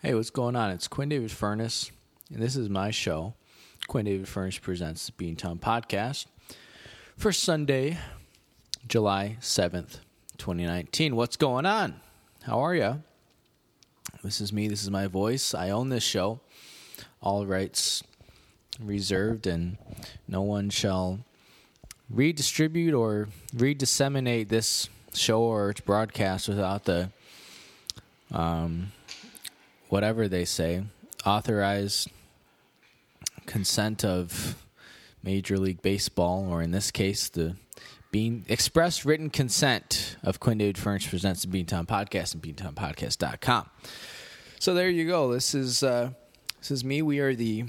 Hey, what's going on? It's Quinn David Furness, and this is my show. Quinn David Furness presents the Beantown Podcast for Sunday, July 7th, 2019. What's going on? How are you? This is me. This is my voice. I own this show. All rights reserved, and no one shall redistribute or redisseminate this show or its broadcast without the um, whatever they say authorized consent of Major League Baseball, or in this case, the Bean express written consent of Quinn David Furness presents the Beantown Podcast and BeantownPodcast.com. So there you go. This is uh, this is me. We are the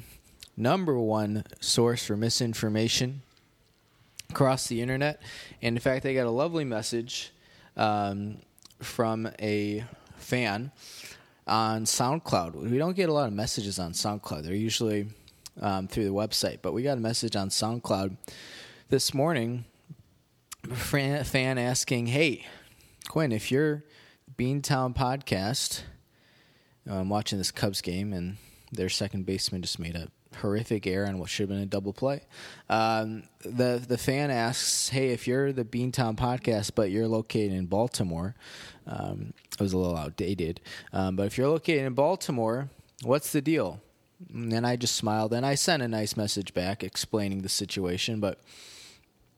number one source for misinformation across the internet, and in fact, I got a lovely message um, from a fan on SoundCloud. We don't get a lot of messages on SoundCloud. They're usually um, through the website, but we got a message on SoundCloud this morning. A fan asking, "Hey, Quinn, if your Beantown podcast, I'm watching this Cubs game and their second baseman just made a horrific error on what should have been a double play. Um, the the fan asks, "Hey, if you're the Beantown podcast, but you're located in Baltimore, um, it was a little outdated. Um, but if you're located in Baltimore, what's the deal?" And I just smiled and I sent a nice message back explaining the situation, but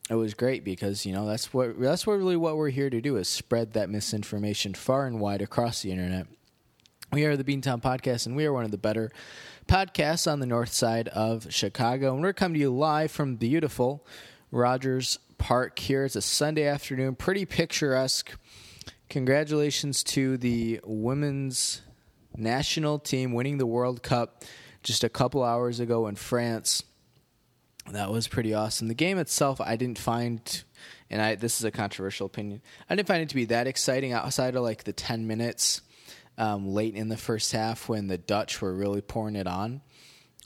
it was great because you know that's what that's what really what we're here to do is spread that misinformation far and wide across the internet. We are the Beantown Podcast, and we are one of the better podcasts on the north side of Chicago. And we're coming to you live from beautiful Rogers Park here. It's a Sunday afternoon, pretty picturesque. Congratulations to the women's national team winning the World Cup just a couple hours ago in France. That was pretty awesome. The game itself, I didn't find, and I this is a controversial opinion. I didn't find it to be that exciting outside of like the ten minutes um, late in the first half when the Dutch were really pouring it on.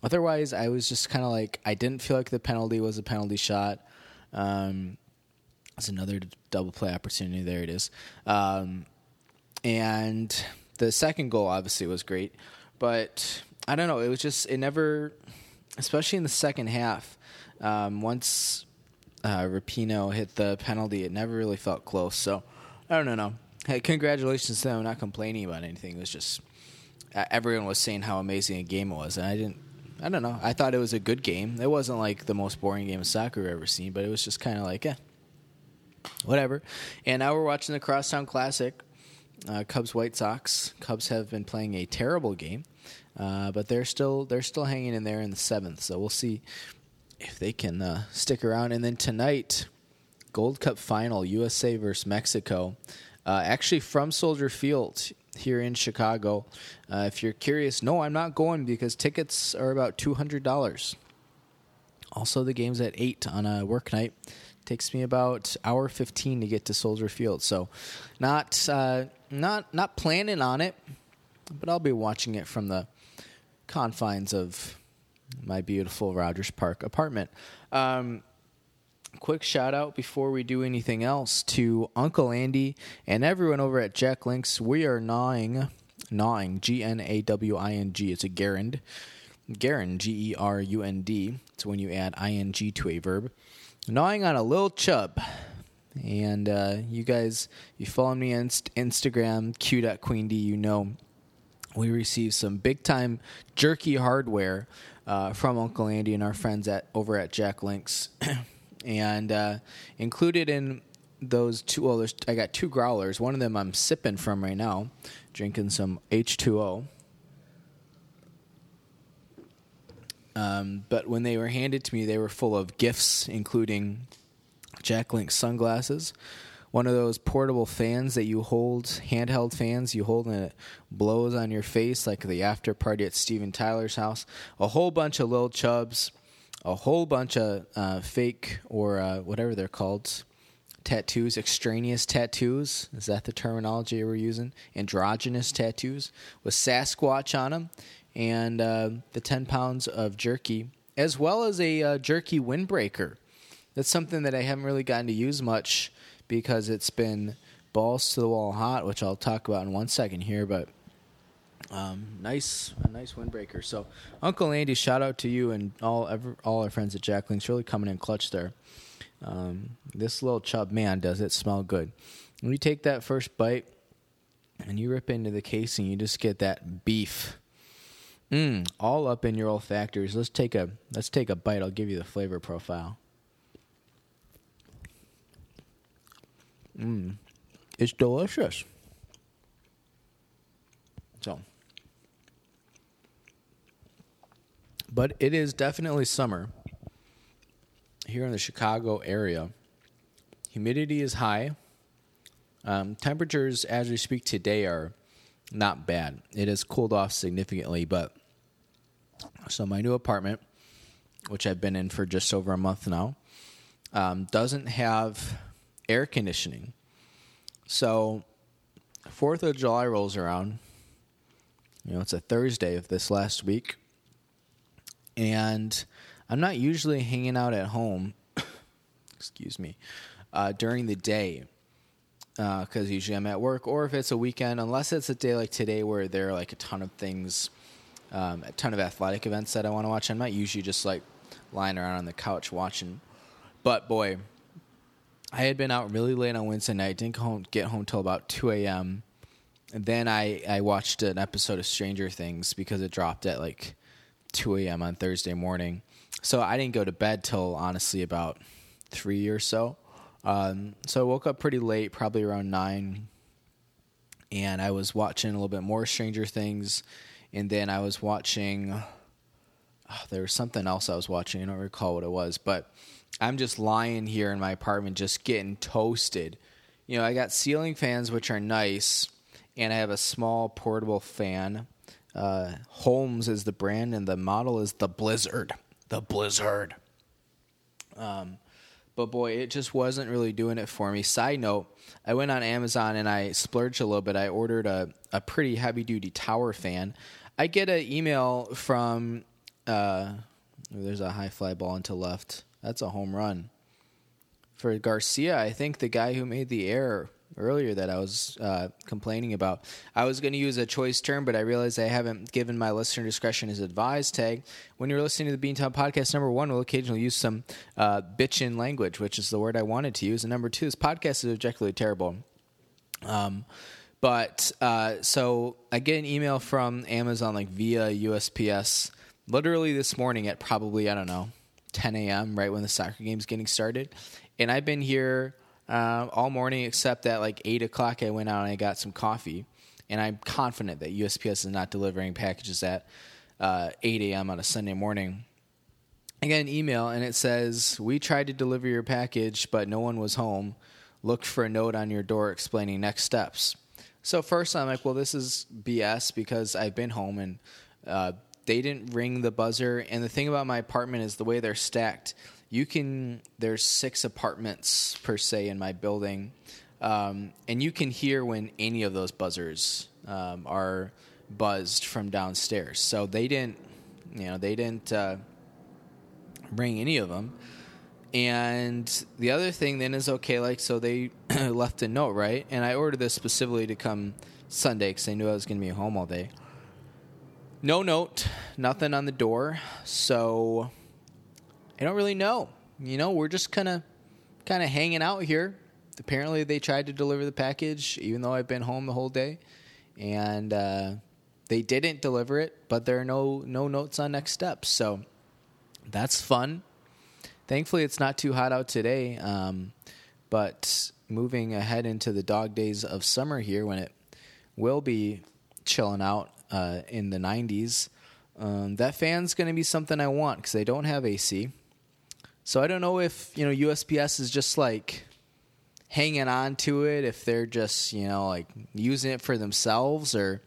Otherwise, I was just kind of like I didn't feel like the penalty was a penalty shot. Um, it's another double play opportunity. There it is. Um, and the second goal obviously was great, but I don't know. It was just it never, especially in the second half. Um, once uh, Rapinoe hit the penalty, it never really felt close. So I don't know. Hey, congratulations to them. I'm not complaining about anything. It was just uh, everyone was saying how amazing a game it was, and I didn't. I don't know. I thought it was a good game. It wasn't like the most boring game of soccer I've ever seen, but it was just kind of like, yeah, whatever. And now we're watching the Crosstown Classic, uh, Cubs White Sox. Cubs have been playing a terrible game, uh, but they're still they're still hanging in there in the seventh. So we'll see if they can uh, stick around. And then tonight, Gold Cup final, USA versus Mexico. Uh, actually, from Soldier Field here in Chicago. Uh, if you're curious, no, I'm not going because tickets are about two hundred dollars. Also, the game's at eight on a work night. Takes me about hour fifteen to get to Soldier Field, so not uh, not not planning on it, but I'll be watching it from the confines of my beautiful Rogers Park apartment. Um, quick shout out before we do anything else to Uncle Andy and everyone over at Jack Links. We are gnawing, gnawing, G N A W I N G. It's a gerund. Gerund, G E R U N D. It's when you add ing to a verb. Gnawing on a little chub. And uh, you guys, you follow me on Instagram, q.queend, you know we received some big time jerky hardware uh, from Uncle Andy and our friends at over at Jack Links. and uh, included in those two, well, there's, I got two growlers. One of them I'm sipping from right now, drinking some H2O. Um, but when they were handed to me, they were full of gifts, including Jack Link sunglasses, one of those portable fans that you hold, handheld fans you hold and it blows on your face like the after party at Steven Tyler's house, a whole bunch of little chubs, a whole bunch of uh, fake or uh, whatever they're called tattoos, extraneous tattoos. Is that the terminology we're using? Androgynous tattoos with Sasquatch on them, and uh, the 10 pounds of jerky, as well as a uh, jerky windbreaker. That's something that I haven't really gotten to use much because it's been balls to the wall hot, which I'll talk about in one second here. But Um, nice, a nice windbreaker. So, Uncle Andy, shout out to you and all ever, all our friends at Jack Link's really coming in clutch there. Um, this little chub, man, does it smell good. When you take that first bite and you rip into the casing, you just get that beef. Mmm, all up in your olfactories. Let's take a let's take a bite. I'll give you the flavor profile. Mmm, it's delicious. So, but it is definitely summer here in the Chicago area. Humidity is high. Um, temperatures, as we speak today, are not bad. It has cooled off significantly, but so my new apartment, which I've been in for just over a month now, um, doesn't have air conditioning. So, Fourth of July rolls around. You know, it's a Thursday of this last week, and I'm not usually hanging out at home. excuse me, uh, during the day because uh, usually I'm at work, or if it's a weekend, unless it's a day like today where there are like a ton of things, um, a ton of athletic events that I want to watch. I'm not usually just like lying around on the couch watching. But boy, I had been out really late on Wednesday night. Didn't home, get home till about 2 a.m. And then I, I watched an episode of Stranger Things because it dropped at like 2 a.m. on Thursday morning. So I didn't go to bed till honestly about three or so. Um, so I woke up pretty late, probably around nine, and I was watching a little bit more Stranger Things, and then I was watching. Oh, there was something else I was watching. I don't recall what it was, but I'm just lying here in my apartment, just getting toasted. You know, I got ceiling fans, which are nice, and I have a small portable fan. Uh, Holmes is the brand, and the model is the Blizzard. The Blizzard. Um, but boy, it just wasn't really doing it for me. Side note, I went on Amazon and I splurged a little bit. I ordered a, a pretty heavy duty tower fan. I get an email from, uh, there's a high fly ball into left. That's a home run. For Garcia, I think the guy who made the error earlier that I was uh, complaining about. I was going to use a choice term, but I realized I haven't given my listener discretion as advised tag. When you're listening to the Beantown podcast, number one, we'll occasionally use some uh, bitchin' language, which is the word I wanted to use. And number two, this podcast is objectively terrible. Um, but uh, so I get an email from Amazon, like via USPS, literally this morning at probably, I don't know, 10 a.m., right when the soccer game's getting started. And I've been here uh, all morning except at like 8 o'clock I went out and I got some coffee. And I'm confident that USPS is not delivering packages at uh, 8 a.m. on a Sunday morning. I get an email and it says, We tried to deliver your package, but no one was home. Look for a note on your door explaining next steps. So, first, I'm like, Well, this is BS because I've been home and uh, they didn't ring the buzzer. And the thing about my apartment is the way they're stacked you can there's six apartments per se in my building um, and you can hear when any of those buzzers um, are buzzed from downstairs. So they didn't you know they didn't uh, ring any of them and the other thing then is okay like so they left a note right? And i ordered this specifically to come sunday because they knew i was going to be home all day. No note nothing on the door. So I don't really know. You know, we're just kind of kind of hanging out here. Apparently, they tried to deliver the package, even though I've been home the whole day, and uh, they didn't deliver it. But there are no no notes on next steps, so that's fun. Thankfully, it's not too hot out today. Um, but moving ahead into the dog days of summer here, when it will be chilling out uh, in the 90s, um, that fan's going to be something I want because I don't have AC. So I don't know if, you know, USPS is just like hanging on to it, if they're just, you know, like using it for themselves or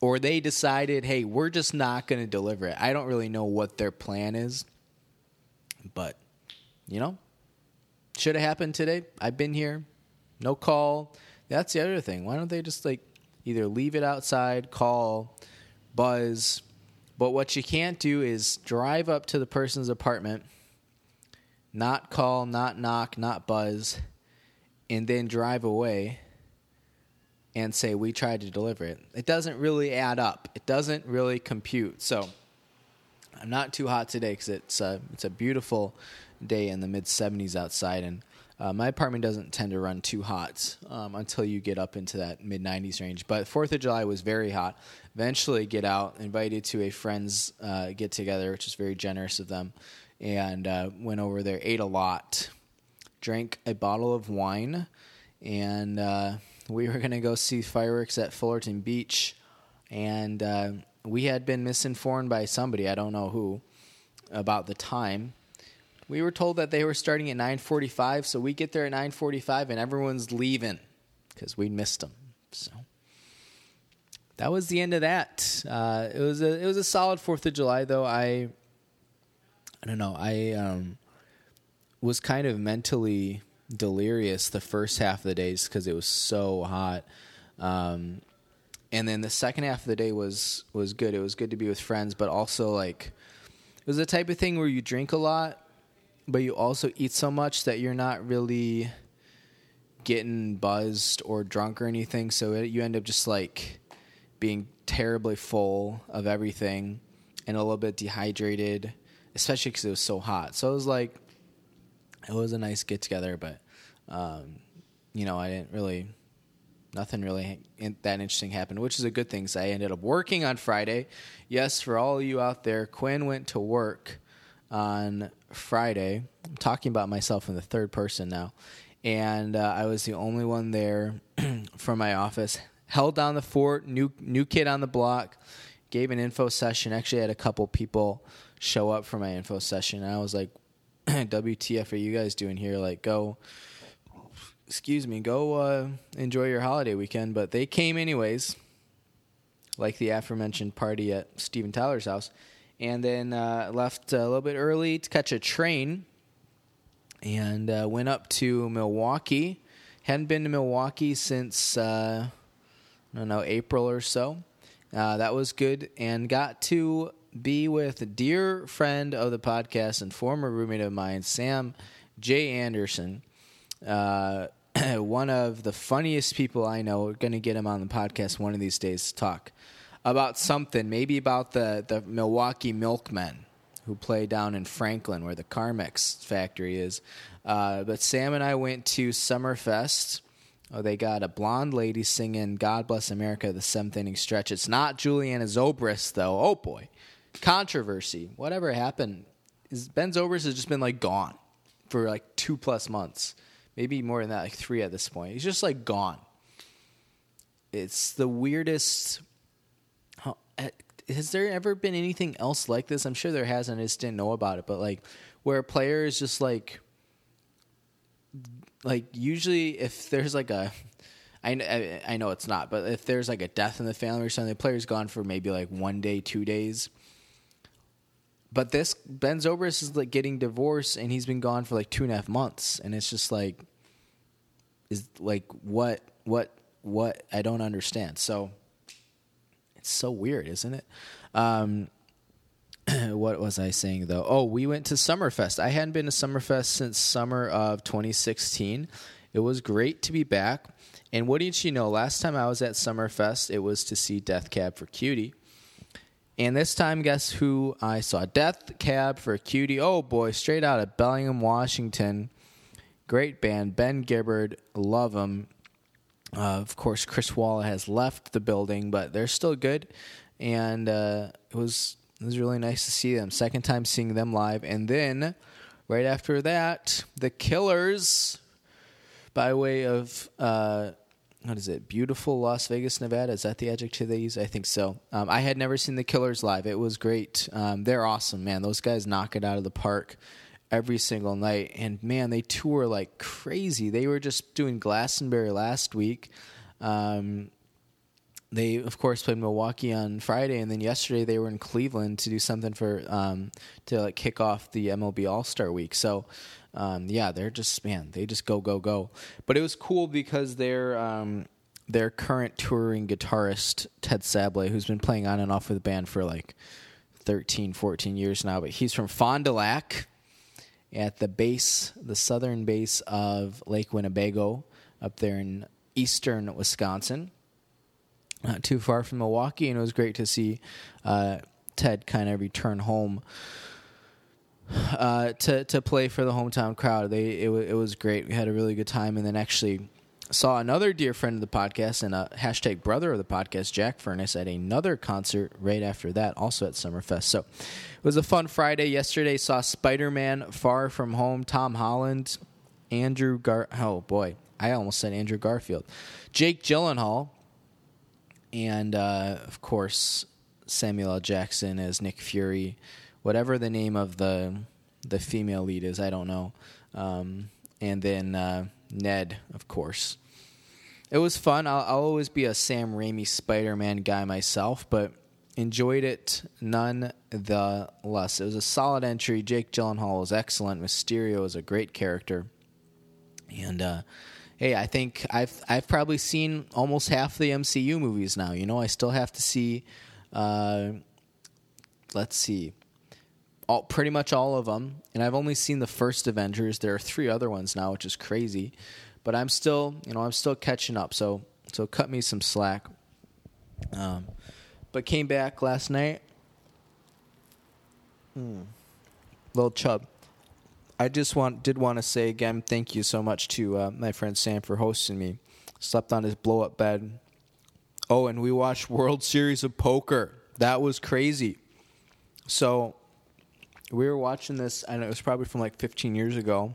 or they decided, "Hey, we're just not going to deliver it." I don't really know what their plan is. But, you know, should have happened today. I've been here. No call. That's the other thing. Why don't they just like either leave it outside, call, buzz, but what you can't do is drive up to the person's apartment not call, not knock, not buzz, and then drive away and say we tried to deliver it. It doesn't really add up. It doesn't really compute. So I'm not too hot today because it's a, it's a beautiful day in the mid 70s outside, and uh, my apartment doesn't tend to run too hot um, until you get up into that mid 90s range. But Fourth of July was very hot. Eventually, get out, invited to a friend's uh, get together, which is very generous of them, and uh, went over there, ate a lot, drank a bottle of wine, and uh, we were going to go see fireworks at Fullerton Beach. And uh, we had been misinformed by somebody, I don't know who, about the time. We were told that they were starting at 9:45, so we get there at 9:45 and everyone's leaving because we missed them. So that was the end of that. Uh, it was a it was a solid Fourth of July, though. I I don't know. I um, was kind of mentally delirious the first half of the days because it was so hot. Um, and then the second half of the day was was good. It was good to be with friends, but also like it was the type of thing where you drink a lot, but you also eat so much that you're not really getting buzzed or drunk or anything. So it, you end up just like being terribly full of everything and a little bit dehydrated, especially because it was so hot. So it was like it was a nice get together, but um, you know, I didn't really, nothing really that interesting happened, which is a good thing. So I ended up working on Friday. Yes, for all you out there, Quinn went to work on Friday. I'm talking about myself in the third person now, and uh, I was the only one there from my office. Held down the fort, new new kid on the block, gave an info session. Actually, had a couple people show up for my info session. And I was like, WTF are you guys doing here? Like, go, excuse me, go uh, enjoy your holiday weekend. But they came anyways, like the aforementioned party at Steven Tyler's house, and then uh, left a little bit early to catch a train and uh, went up to Milwaukee. Hadn't been to Milwaukee since, uh, I don't know, April or so. Uh, that was good and got to be with a dear friend of the podcast and former roommate of mine, Sam J. Anderson. Uh, one of the funniest people I know. We're going to get him on the podcast one of these days to talk about something, maybe about the, the Milwaukee Milkmen who play down in Franklin where the Carmex factory is. Uh, but Sam and I went to Summerfest. Oh, they got a blonde lady singing God Bless America, the seventh inning stretch. It's not Julianna Zobrist, though. Oh, boy controversy. Whatever happened is Ben Zobrist has just been like gone for like two plus months, maybe more than that, like three at this point. He's just like gone. It's the weirdest. Eh, has there ever been anything else like this? I'm sure there hasn't. I just didn't know about it. But like, where a player is just like, like usually if there's like a I, I, know it's not, but if there's like a death in the family or something, the player's gone for maybe like one day, two days. But this Ben Zobrist is like getting divorced, and he's been gone for like two and a half months, and it's just like, is like what what what I don't understand. So it's so weird, isn't it? Um, what was I saying though? Oh, we went to Summerfest. I hadn't been to Summerfest since summer of 2016. It was great to be back. And what did you know? Last time I was at Summerfest, it was to see Death Cab for Cutie. And this time, guess who I saw? Death Cab for Cutie. Oh boy, straight out of Bellingham, Washington. Great band. Ben Gibbard, love them. Uh, of course, Chris Walla has left the building, but they're still good. And uh, it was it was really nice to see them. Second time seeing them live, and then right after that, the Killers, by way of uh, what is it? Beautiful Las Vegas, Nevada. Is that the adjective they use? I think so. Um, I had never seen the Killers live. It was great. Um, they're awesome, man. Those guys knock it out of the park every single night. And man, they tour like crazy. They were just doing Glastonbury last week. Um, they of course played Milwaukee on Friday, and then yesterday they were in Cleveland to do something for um, to like kick off the MLB All Star Week. So um, yeah, they're just man, they just go go go. But it was cool because their um, their current touring guitarist Ted Sablay, who's been playing on and off with the band for like 13, 14 years now, but he's from Fond du Lac at the base, the southern base of Lake Winnebago, up there in eastern Wisconsin not too far from Milwaukee, and it was great to see uh, Ted kind of return home uh, to to play for the hometown crowd. They it, it was great. We had a really good time, and then actually saw another dear friend of the podcast and a hashtag brother of the podcast, Jack Furness, at another concert right after that, also at Summerfest. So it was a fun Friday. Yesterday saw Spider Man Far From Home, Tom Holland, Andrew Gar. Oh boy, I almost said Andrew Garfield, Jake Gyllenhaal, and uh, of course Samuel L. Jackson as Nick Fury, whatever the name of the the female lead is, I don't know. Um, and then uh, Ned, of course. It was fun. I'll, I'll always be a Sam Raimi Spider Man guy myself, but enjoyed it none the less. It was a solid entry. Jake Gyllenhaal was excellent. Mysterio is a great character, and uh, hey, I think I've I've probably seen almost half the MCU movies now. You know, I still have to see. Uh, let's see, all pretty much all of them, and I've only seen the first Avengers. There are three other ones now, which is crazy, but I'm still, you know, I'm still catching up. So, so cut me some slack. Um, but came back last night. Hmm. Little chub. I just want did want to say again, thank you so much to uh, my friend Sam for hosting me. Slept on his blow up bed. Oh, and we watched World Series of Poker. That was crazy. So we were watching this, and it was probably from like 15 years ago.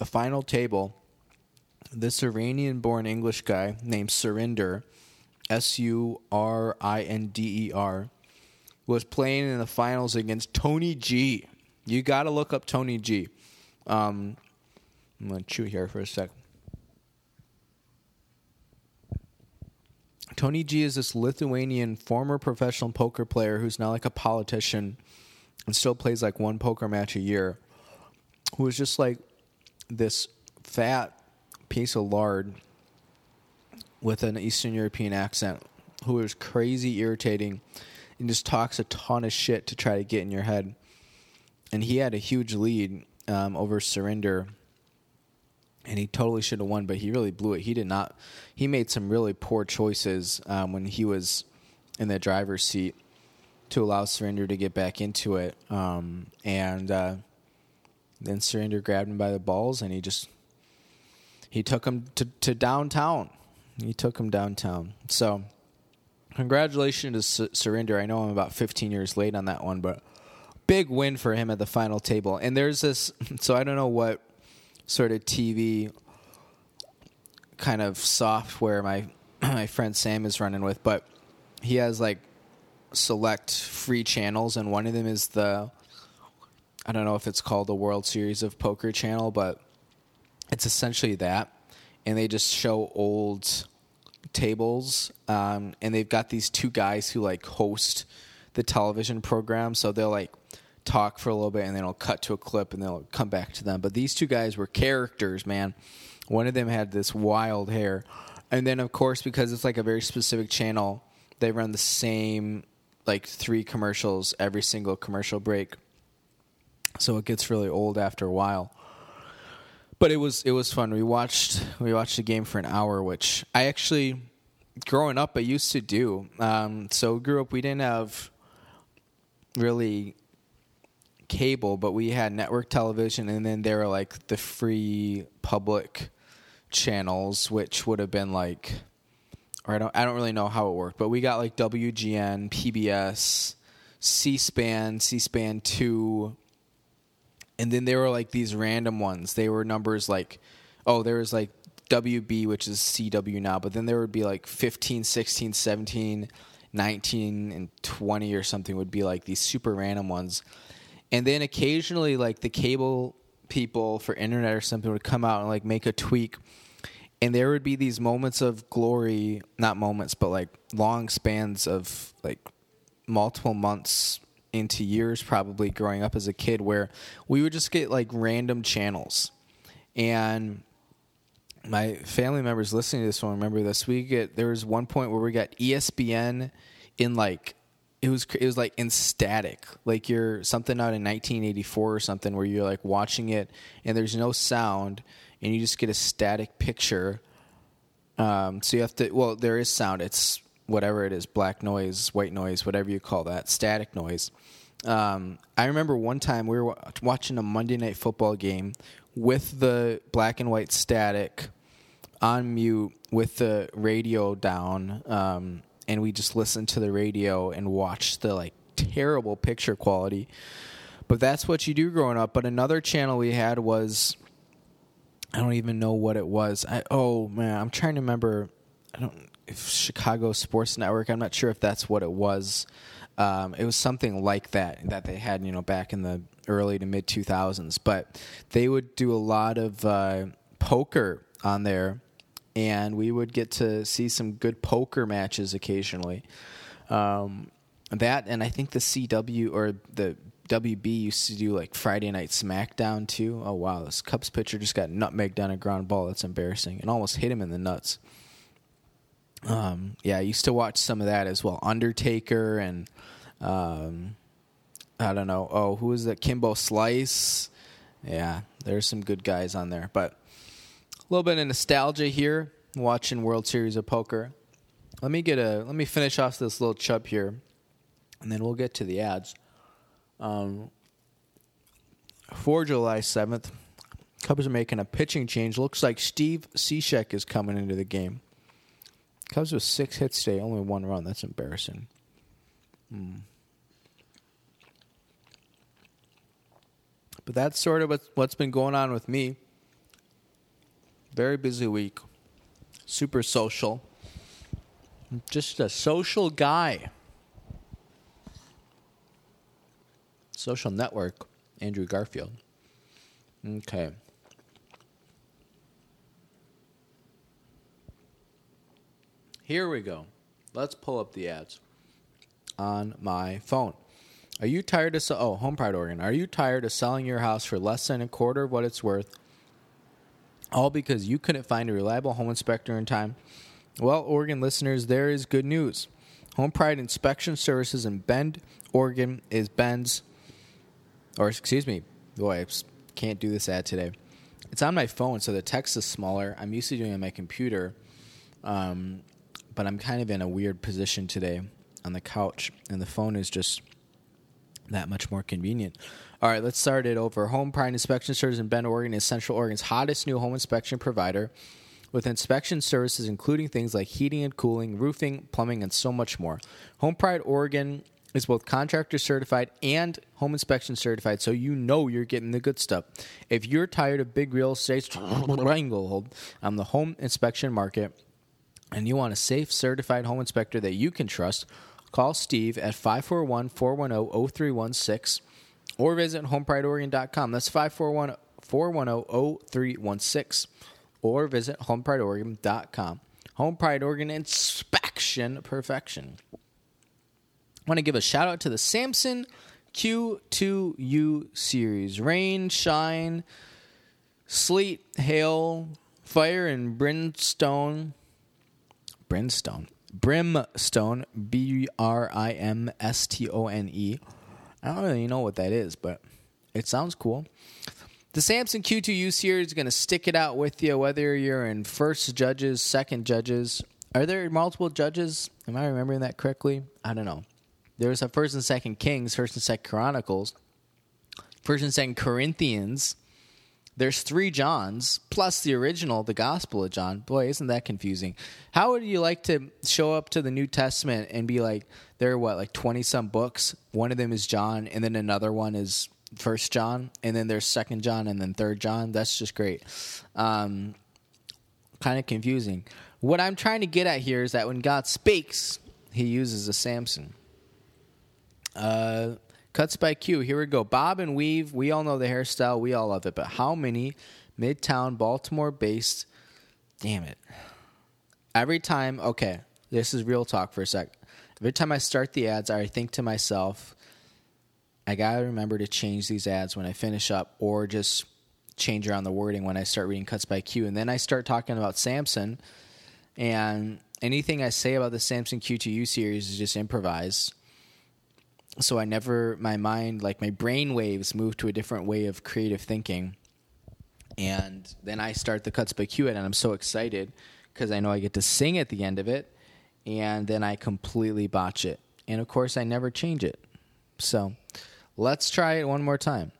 A final table. This Iranian-born English guy named Surinder, S U R I N D E R, was playing in the finals against Tony G. You got to look up Tony G. Um, I'm gonna chew here for a sec. Tony G is this Lithuanian former professional poker player who's now like a politician and still plays like one poker match a year. Who is just like this fat piece of lard with an Eastern European accent who is crazy irritating and just talks a ton of shit to try to get in your head. And he had a huge lead um, over Surinder, and he totally should have won, but he really blew it. He did not. He made some really poor choices um, when he was in the driver's seat to allow Surinder to get back into it, um, and uh, then Surinder grabbed him by the balls, and he just he took him to, to downtown. He took him downtown. So, congratulations to Surinder. I know I'm about 15 years late on that one, but big win for him at the final table. And there's this. So I don't know what sort of TV kind of software my my friend Sam is running with, but he has like select free channels, and one of them is the I don't know if it's called the World Series of Poker channel, but it's essentially that, and they just show old tables, um, and they've got these two guys who like host the television program, so they'll like talk for a little bit and then it'll cut to a clip and they'll come back to them. But these two guys were characters, man. One of them had this wild hair. And then of course because it's like a very specific channel, they run the same like three commercials every single commercial break. So it gets really old after a while. But it was it was fun. We watched we watched the game for an hour, which I actually growing up I used to do. Um, so grew up we didn't have really cable, but we had network television, and then there were like the free public channels, which would have been like, or I don't, I don't really know how it worked, but we got like WGN, PBS, C-SPAN, C-SPAN two, and then there were like these random ones. They were numbers like, oh, there was like WB, which is CW now, but then there would be like 15, 16, 17, 19, and 20 or something would be like these super random ones and then occasionally like the cable people for internet or something would come out and like make a tweak and there would be these moments of glory not moments but like long spans of like multiple months into years probably growing up as a kid where we would just get like random channels. And my family members listening to this will remember this we get there was one point where we got espn in like it was it was like in static, like you're something out in 1984 or something, where you're like watching it and there's no sound and you just get a static picture. Um, so you have to well, there is sound. It's whatever it is, black noise, white noise, whatever you call that, static noise. Um, I remember one time we were watching a Monday night football game with the black and white static on mute with the radio down, um, and we just listened to the radio and watched the like terrible picture quality. But that's what you do growing up. But another channel we had was I don't even know what it was. I oh man, I'm trying to remember. I don't if Chicago Sports Network. I'm not sure if that's what it was. Um, it was something like that that they had, you know, back in the early to mid 2000s. But they would do a lot of uh, poker on there, and we would get to see some good poker matches occasionally. Um, that and I think the CW or the WB used to do like Friday Night SmackDown too. Oh wow, this Cubs pitcher just got nutmegged on a ground ball. That's embarrassing, and almost hit him in the nuts. Um, yeah, I used to watch some of that as well. Undertaker and um, I don't know. Oh, who is that? Kimbo Slice. Yeah, there's some good guys on there, but a little bit of nostalgia here. Watching World Series of Poker. Let me get a. Let me finish off this little chub here, and then we'll get to the ads. Um, for July seventh, Cubs are making a pitching change. Looks like Steve Cishek is coming into the game. Cubs with six hits today, only one run. That's embarrassing. Hmm. But that's sort of what's been going on with me. Very busy week. Super social. Just a social guy. Social network, Andrew Garfield. Okay. Here we go. Let's pull up the ads on my phone. Are you tired of se- oh Home Pride Oregon? Are you tired of selling your house for less than a quarter of what it's worth? All because you couldn't find a reliable home inspector in time. Well, Oregon listeners, there is good news. Home Pride Inspection Services in Bend, Oregon is Ben's, or excuse me, boy, I can't do this ad today. It's on my phone, so the text is smaller. I'm used to doing it on my computer. Um, but I'm kind of in a weird position today on the couch, and the phone is just that much more convenient. All right, let's start it over. Home Pride Inspection Services in Bend, Oregon is Central Oregon's hottest new home inspection provider with inspection services including things like heating and cooling, roofing, plumbing, and so much more. Home Pride Oregon is both contractor certified and home inspection certified, so you know you're getting the good stuff. If you're tired of big real estate stranglehold on the home inspection market, and you want a safe, certified home inspector that you can trust, call Steve at 541 410 0316 or visit homeprideoregon.com. That's 541 410 0316 or visit homeprideoregon.com. Home Pride Oregon Inspection Perfection. Want to give a shout out to the Samson Q2U series. Rain, shine, sleet, hail, fire, and brimstone Brimstone. Brimstone, B R I M S T O N E. I don't really know what that is, but it sounds cool. The Samson Q2U series is going to stick it out with you, whether you're in first judges, second judges. Are there multiple judges? Am I remembering that correctly? I don't know. There's a first and second Kings, first and second Chronicles, first and second Corinthians, there's three Johns plus the original, the Gospel of John. Boy, isn't that confusing? How would you like to show up to the New Testament and be like, there are what, like 20 some books? One of them is John, and then another one is First John, and then there's Second John, and then Third John. That's just great. Um, kind of confusing. What I'm trying to get at here is that when God speaks, he uses a Samson. Uh, Cuts by Q. Here we go. Bob and weave. We all know the hairstyle. We all love it. But how many Midtown Baltimore based? Damn it. Every time, okay, this is real talk for a sec. Every time I start the ads, I think to myself, I gotta remember to change these ads when I finish up, or just change around the wording when I start reading cuts by Q. And then I start talking about Samson, and anything I say about the Samson Q2U series is just improvised so I never my mind like my brain waves move to a different way of creative thinking. And then I start the cuts by Q and I'm so excited because I know I get to sing at the end of it. and then I completely botch it. And of course, I never change it. So let's try it one more time.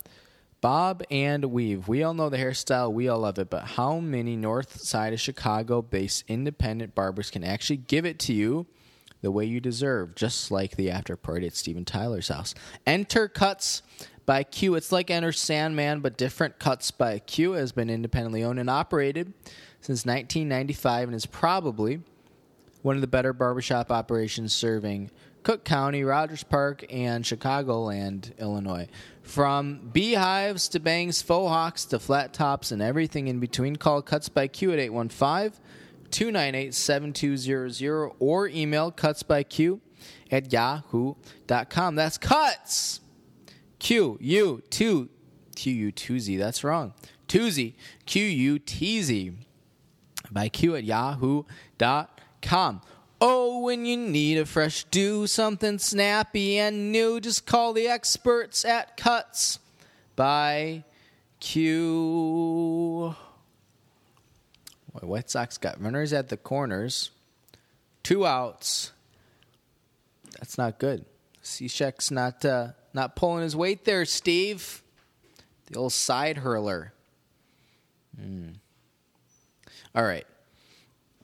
Bob and weave. We all know the hairstyle, we all love it, but how many north side of Chicago based independent barbers can actually give it to you the way you deserve, just like the after party at Steven Tyler's house? Enter Cuts by Q. It's like Enter Sandman, but different. Cuts by Q has been independently owned and operated since 1995 and is probably one of the better barbershop operations serving Cook County, Rogers Park, and Chicagoland, Illinois. From beehives to bangs, faux hawks to flat tops, and everything in between, call Cuts by Q at 815 298 7200 or email cutsbyq at yahoo.com. That's Cuts! Q U 2 Q U 2 Z. That's wrong. 2 Z. Q U T Z. By Q at yahoo.com. Oh, when you need a fresh do, something snappy and new, just call the experts at Cuts by Q. White Sox got runners at the corners, two outs. That's not good. Cishek's not uh, not pulling his weight there, Steve. The old side hurler. Mm. All right.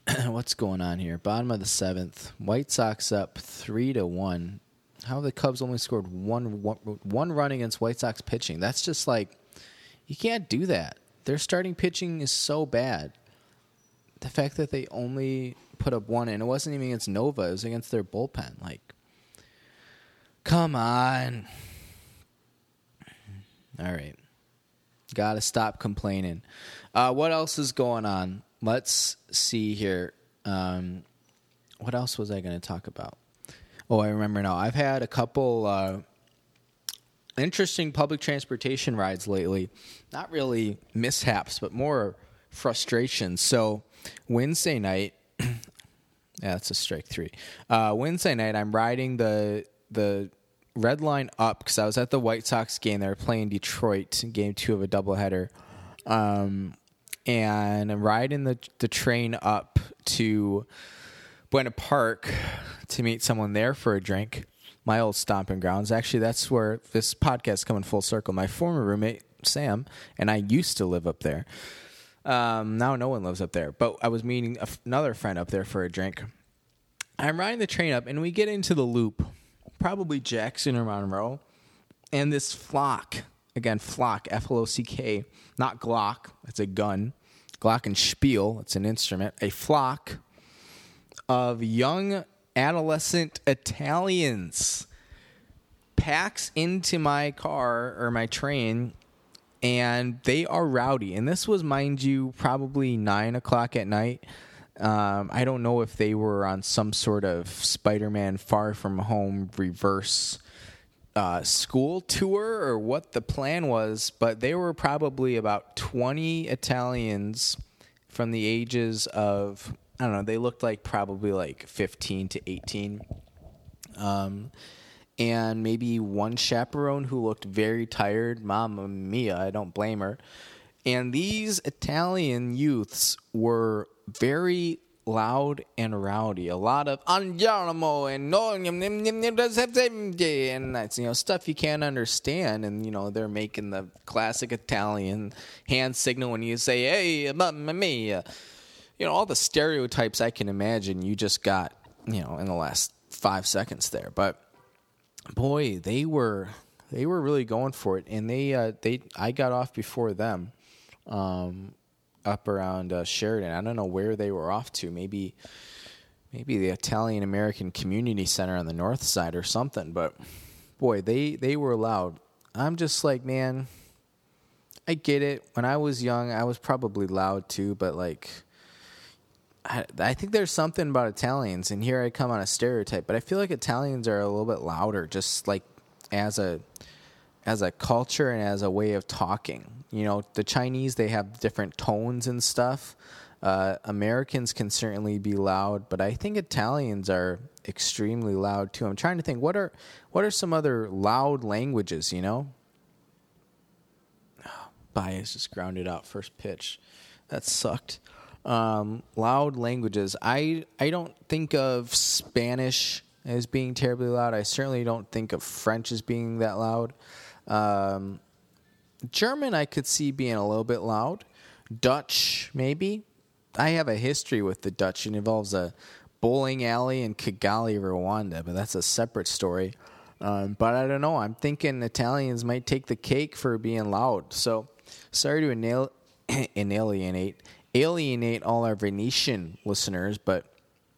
what's going on here? Bottom of the seventh, White Sox up three to one. How the Cubs only scored one, one, one run against White Sox pitching? That's just like you can't do that. Their starting pitching is so bad. The fact that they only put up one, and it wasn't even against Nova; it was against their bullpen. Like, come on. All right, got to stop complaining. Uh, what else is going on? let's see here. Um, what else was I going to talk about? Oh, I remember now. I've had a couple uh, interesting public transportation rides lately. Not really mishaps, but more frustration. So Wednesday night, yeah, that's a strike three. Uh, Wednesday night, I'm riding the the red line up because I was at the White Sox game. They were playing Detroit, game two of a doubleheader. Um, and I'm riding the the train up to Buena Park to meet someone there for a drink. My old stomping grounds. Actually, that's where this podcast coming full circle. My former roommate Sam and I used to live up there. Um, now no one lives up there, but I was meeting another friend up there for a drink. I'm riding the train up, and we get into the loop, probably Jackson or Monroe, and this flock again, flock, F L O C K, not Glock, it's a gun. Glockenspiel, it's an instrument. A flock of young adolescent Italians packs into my car or my train and they are rowdy. And this was, mind you, probably nine o'clock at night. Um, I don't know if they were on some sort of Spider Man Far From Home reverse uh, school tour or what the plan was, but they were probably about 20 Italians from the ages of, I don't know, they looked like probably like 15 to 18. Um, and maybe one chaperone who looked very tired. Mamma mia, I don't blame her. And these Italian youths were very loud and rowdy. A lot of andiamo and no and that's you know stuff you can't understand. And you know they're making the classic Italian hand signal when you say "Hey, mamma mia." You know all the stereotypes I can imagine. You just got you know in the last five seconds there, but boy, they were they were really going for it, and they uh, they I got off before them. Um, up around uh, Sheridan. I don't know where they were off to. Maybe maybe the Italian American Community Center on the north side or something. But boy, they they were loud. I'm just like, man, I get it. When I was young, I was probably loud too, but like. I, I think there's something about Italians, and here I come on a stereotype, but I feel like Italians are a little bit louder, just like as a as a culture and as a way of talking. You know, the Chinese they have different tones and stuff. Uh, Americans can certainly be loud, but I think Italians are extremely loud too. I'm trying to think what are what are some other loud languages. You know, oh, Baez just grounded out first pitch. That sucked. Um, loud languages. I I don't think of Spanish as being terribly loud. I certainly don't think of French as being that loud. Um, German, I could see being a little bit loud. Dutch, maybe. I have a history with the Dutch. It involves a bowling alley in Kigali, Rwanda, but that's a separate story. Um, but I don't know. I'm thinking Italians might take the cake for being loud. So sorry to inal- alienate alienate all our Venetian listeners, but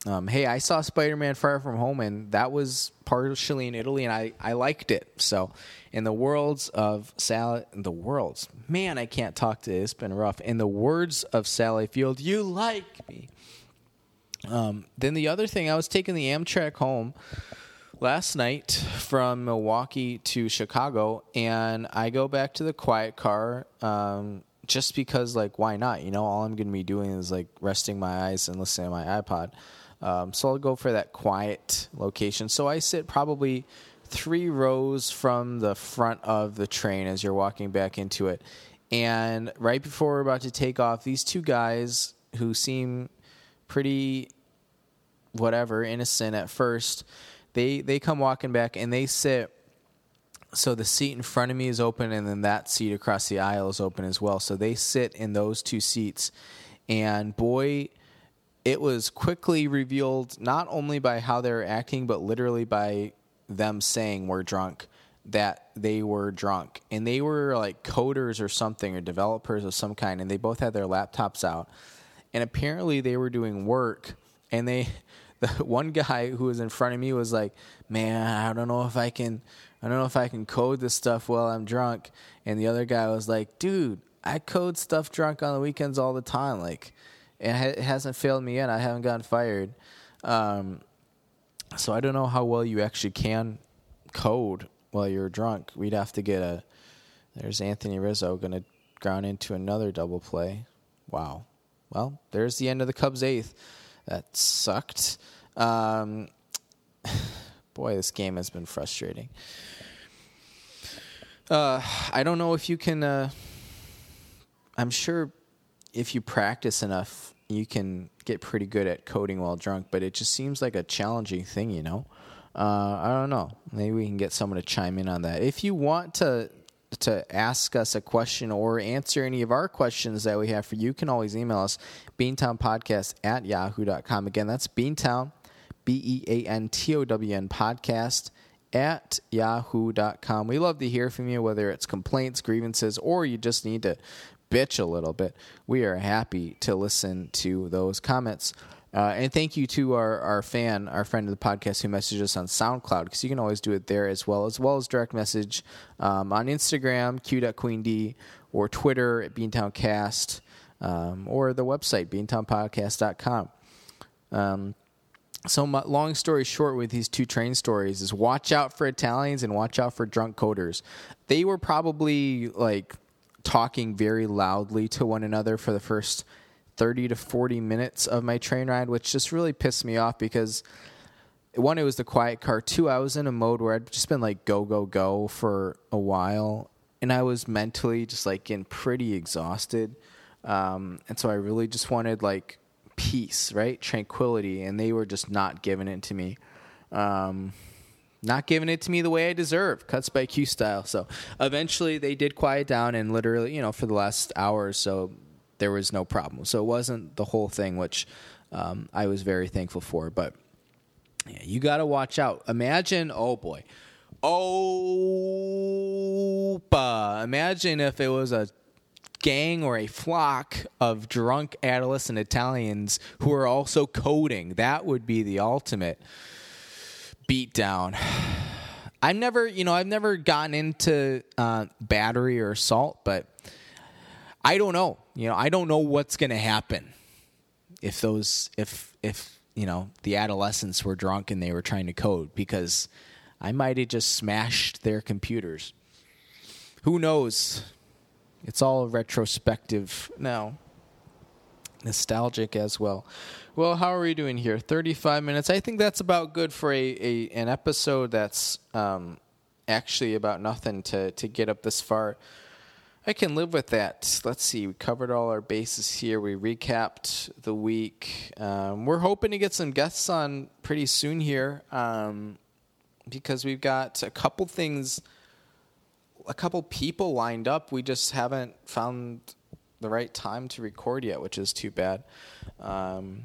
um, hey, I saw Spider Man Far From Home, and that was partially in Italy, and I, I liked it. So, in the worlds of Sally, in the worlds, man, I can't talk to It's been rough. In the words of Sally Field, you like me. Um, then the other thing, I was taking the Amtrak home last night from Milwaukee to Chicago, and I go back to the quiet car. Um, just because, like, why not? You know, all I'm going to be doing is like resting my eyes and listening to my iPod. Um, so I'll go for that quiet location. So I sit probably three rows from the front of the train as you're walking back into it. And right before we're about to take off, these two guys who seem pretty whatever innocent at first, they they come walking back and they sit so the seat in front of me is open and then that seat across the aisle is open as well. So they sit in those two seats. And boy it was quickly revealed not only by how they were acting, but literally by them saying we're drunk that they were drunk. And they were like coders or something or developers of some kind and they both had their laptops out. And apparently they were doing work and they the one guy who was in front of me was like man i don't know if i can i don't know if i can code this stuff while i'm drunk and the other guy was like dude i code stuff drunk on the weekends all the time like it hasn't failed me yet. I haven't gotten fired. Um, so I don't know how well you actually can code while you're drunk. We'd have to get a. There's Anthony Rizzo going to ground into another double play. Wow. Well, there's the end of the Cubs' eighth. That sucked. Um, boy, this game has been frustrating. Uh, I don't know if you can. Uh, I'm sure if you practice enough, you can get pretty good at coding while drunk, but it just seems like a challenging thing, you know. Uh, I don't know. Maybe we can get someone to chime in on that. If you want to to ask us a question or answer any of our questions that we have for you, you can always email us beantownpodcast at yahoo.com. Again, that's beantown, B E A N T O W N podcast at yahoo.com. We love to hear from you, whether it's complaints, grievances, or you just need to bitch a little bit, we are happy to listen to those comments. Uh, and thank you to our, our fan, our friend of the podcast who messaged us on SoundCloud, because you can always do it there as well, as well as direct message um, on Instagram, q.queend, or Twitter at BeantownCast, um, or the website, beantownpodcast.com. Um, so, my, long story short, with these two train stories, is watch out for Italians and watch out for drunk coders. They were probably like talking very loudly to one another for the first 30 to 40 minutes of my train ride, which just really pissed me off because one, it was the quiet car. Two, I was in a mode where I'd just been like go, go, go for a while. And I was mentally just like getting pretty exhausted. Um, and so I really just wanted like peace, right? Tranquility. And they were just not giving it to me. Um, not giving it to me the way I deserve, cuts by Q style. So eventually they did quiet down, and literally, you know, for the last hour or so, there was no problem. So it wasn't the whole thing, which um, I was very thankful for. But yeah, you got to watch out. Imagine, oh boy, oh, imagine if it was a gang or a flock of drunk adolescent Italians who are also coding. That would be the ultimate beat down. I've never, you know, I've never gotten into uh, battery or assault, but I don't know. You know, I don't know what's going to happen if those, if if you know, the adolescents were drunk and they were trying to code because I might have just smashed their computers. Who knows? It's all retrospective now, nostalgic as well. Well, how are we doing here? 35 minutes. I think that's about good for a, a an episode that's um, actually about nothing to, to get up this far. I can live with that. Let's see. We covered all our bases here. We recapped the week. Um, we're hoping to get some guests on pretty soon here um, because we've got a couple things, a couple people lined up. We just haven't found the right time to record yet, which is too bad. Um,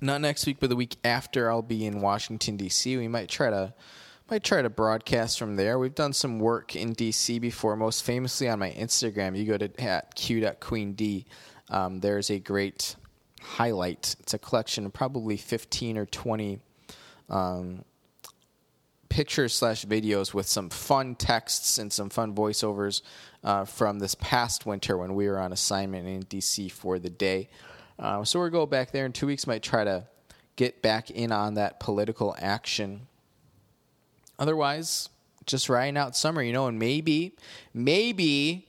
not next week, but the week after, I'll be in Washington D.C. We might try to might try to broadcast from there. We've done some work in DC before, most famously on my Instagram. You go to at q.queend. Um, there's a great highlight. It's a collection of probably 15 or 20 um, pictures slash videos with some fun texts and some fun voiceovers uh, from this past winter when we were on assignment in DC for the day. Uh, so we'll go back there in two weeks. Might try to get back in on that political action Otherwise, just riding out summer, you know, and maybe, maybe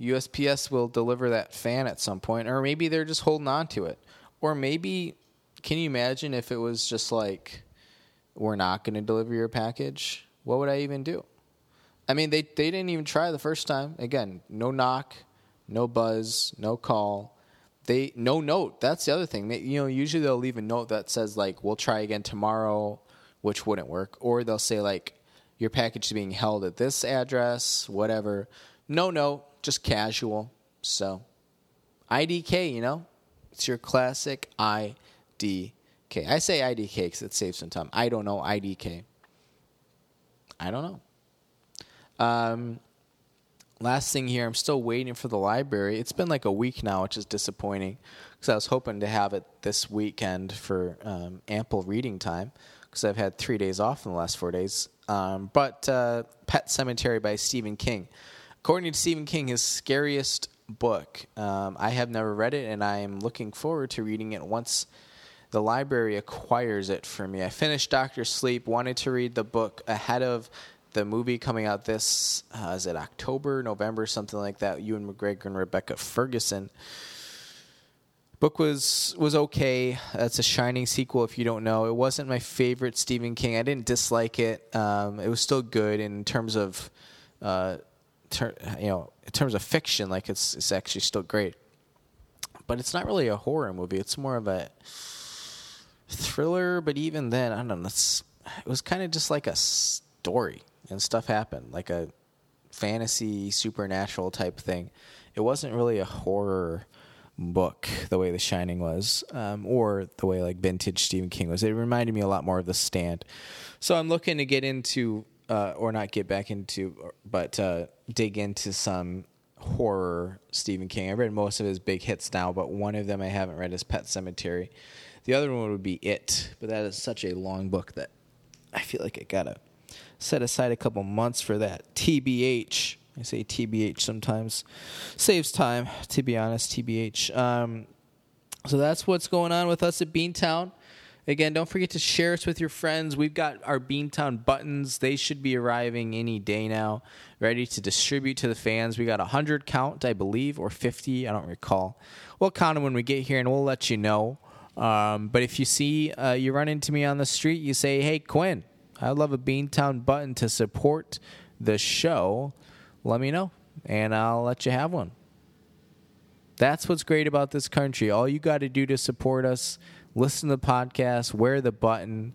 USPS will deliver that fan at some point, or maybe they're just holding on to it. Or maybe, can you imagine if it was just like, we're not going to deliver your package? What would I even do? I mean, they, they didn't even try the first time. Again, no knock, no buzz, no call. They no note. That's the other thing. They, you know, usually they'll leave a note that says like, "We'll try again tomorrow," which wouldn't work. Or they'll say like your package is being held at this address, whatever. No, no, just casual. So IDK, you know, it's your classic IDK. I say IDK because it saves some time. I don't know IDK. I don't know. Um, last thing here, I'm still waiting for the library. It's been like a week now, which is disappointing because I was hoping to have it this weekend for um, ample reading time because I've had three days off in the last four days. Um, but uh, Pet Sematary by Stephen King. According to Stephen King, his scariest book. Um, I have never read it, and I am looking forward to reading it once the library acquires it for me. I finished Doctor Sleep, wanted to read the book ahead of the movie coming out this, uh, is it October, November, something like that? Ewan McGregor and Rebecca Ferguson book was was okay. That's a shining sequel. If you don't know, it wasn't my favorite Stephen King. I didn't dislike it. Um, it was still good in terms of, uh, ter- you know, in terms of fiction. Like it's it's actually still great. But it's not really a horror movie. It's more of a thriller. But even then, I don't know. It was kind of just like a story, and stuff happened, like a fantasy supernatural type thing. It wasn't really a horror book the way The Shining was, um, or the way like vintage Stephen King was. It reminded me a lot more of The Stand. So I'm looking to get into, uh, or not get back into, but uh, dig into some horror Stephen King. I read most of his big hits now, but one of them I haven't read is Pet Sematary. The other one would be It, but that is such a long book that I feel like I gotta set aside a couple months for that. TBH. I say TBH sometimes. Saves time, to be honest, TBH. Um, so that's what's going on with us at Beantown. Again, don't forget to share us with your friends. We've got our Beantown buttons. They should be arriving any day now, ready to distribute to the fans. We got a 100 count, I believe, or 50. I don't recall. We'll count when we get here, and we'll let you know. Um, but if you see, uh, you run into me on the street, you say, hey, Quinn, I'd love a Beantown button to support the show let me know and I'll let you have one. That's what's great about this country. All you got to do to support us, listen to the podcast, wear the button.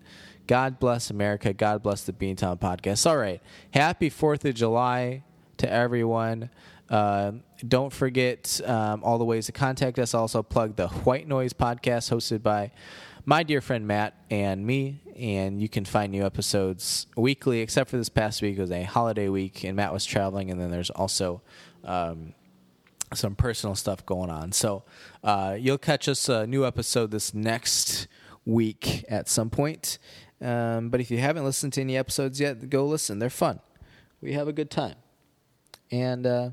God bless America. God bless the Beantown podcast. All right. Happy 4th of July to everyone. Uh, don't forget um, all the ways to contact us. Also, plug the White Noise podcast hosted by my dear friend Matt and me. And you can find new episodes weekly, except for this past week. It was a holiday week, and Matt was traveling. And then there's also um, some personal stuff going on. So uh, you'll catch us a new episode this next week at some point. Um, but if you haven't listened to any episodes yet, go listen. They're fun. We have a good time. And uh,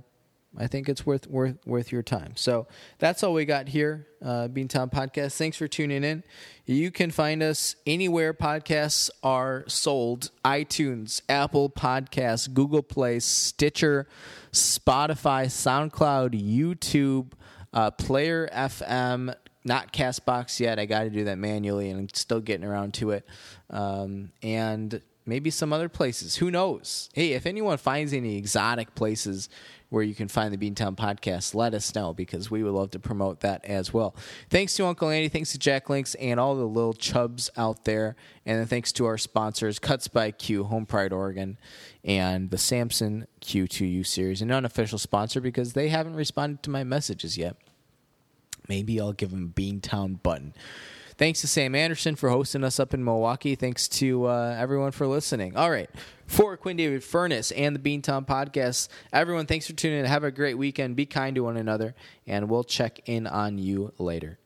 I think it's worth worth worth your time. So that's all we got here, uh, Beantown Podcast. Thanks for tuning in. You can find us anywhere podcasts are sold: iTunes, Apple Podcasts, Google Play, Stitcher, Spotify, SoundCloud, YouTube, uh, Player FM. Not Castbox yet. I got to do that manually, and I'm still getting around to it. Um, and maybe some other places. Who knows? Hey, if anyone finds any exotic places where you can find the Beantown podcast, let us know because we would love to promote that as well. Thanks to Uncle Andy, thanks to Jack Links, and all the little chubs out there. And then thanks to our sponsors, Cuts by Q, Home Pride Oregon, and the Samson Q2U series, an unofficial sponsor because they haven't responded to my messages yet. Maybe I'll give them Beantown button. Thanks to Sam Anderson for hosting us up in Milwaukee. Thanks to uh, everyone for listening. All right. For Quinn David Furness and the Beantown Podcast, everyone, thanks for tuning in. Have a great weekend. Be kind to one another, and we'll check in on you later.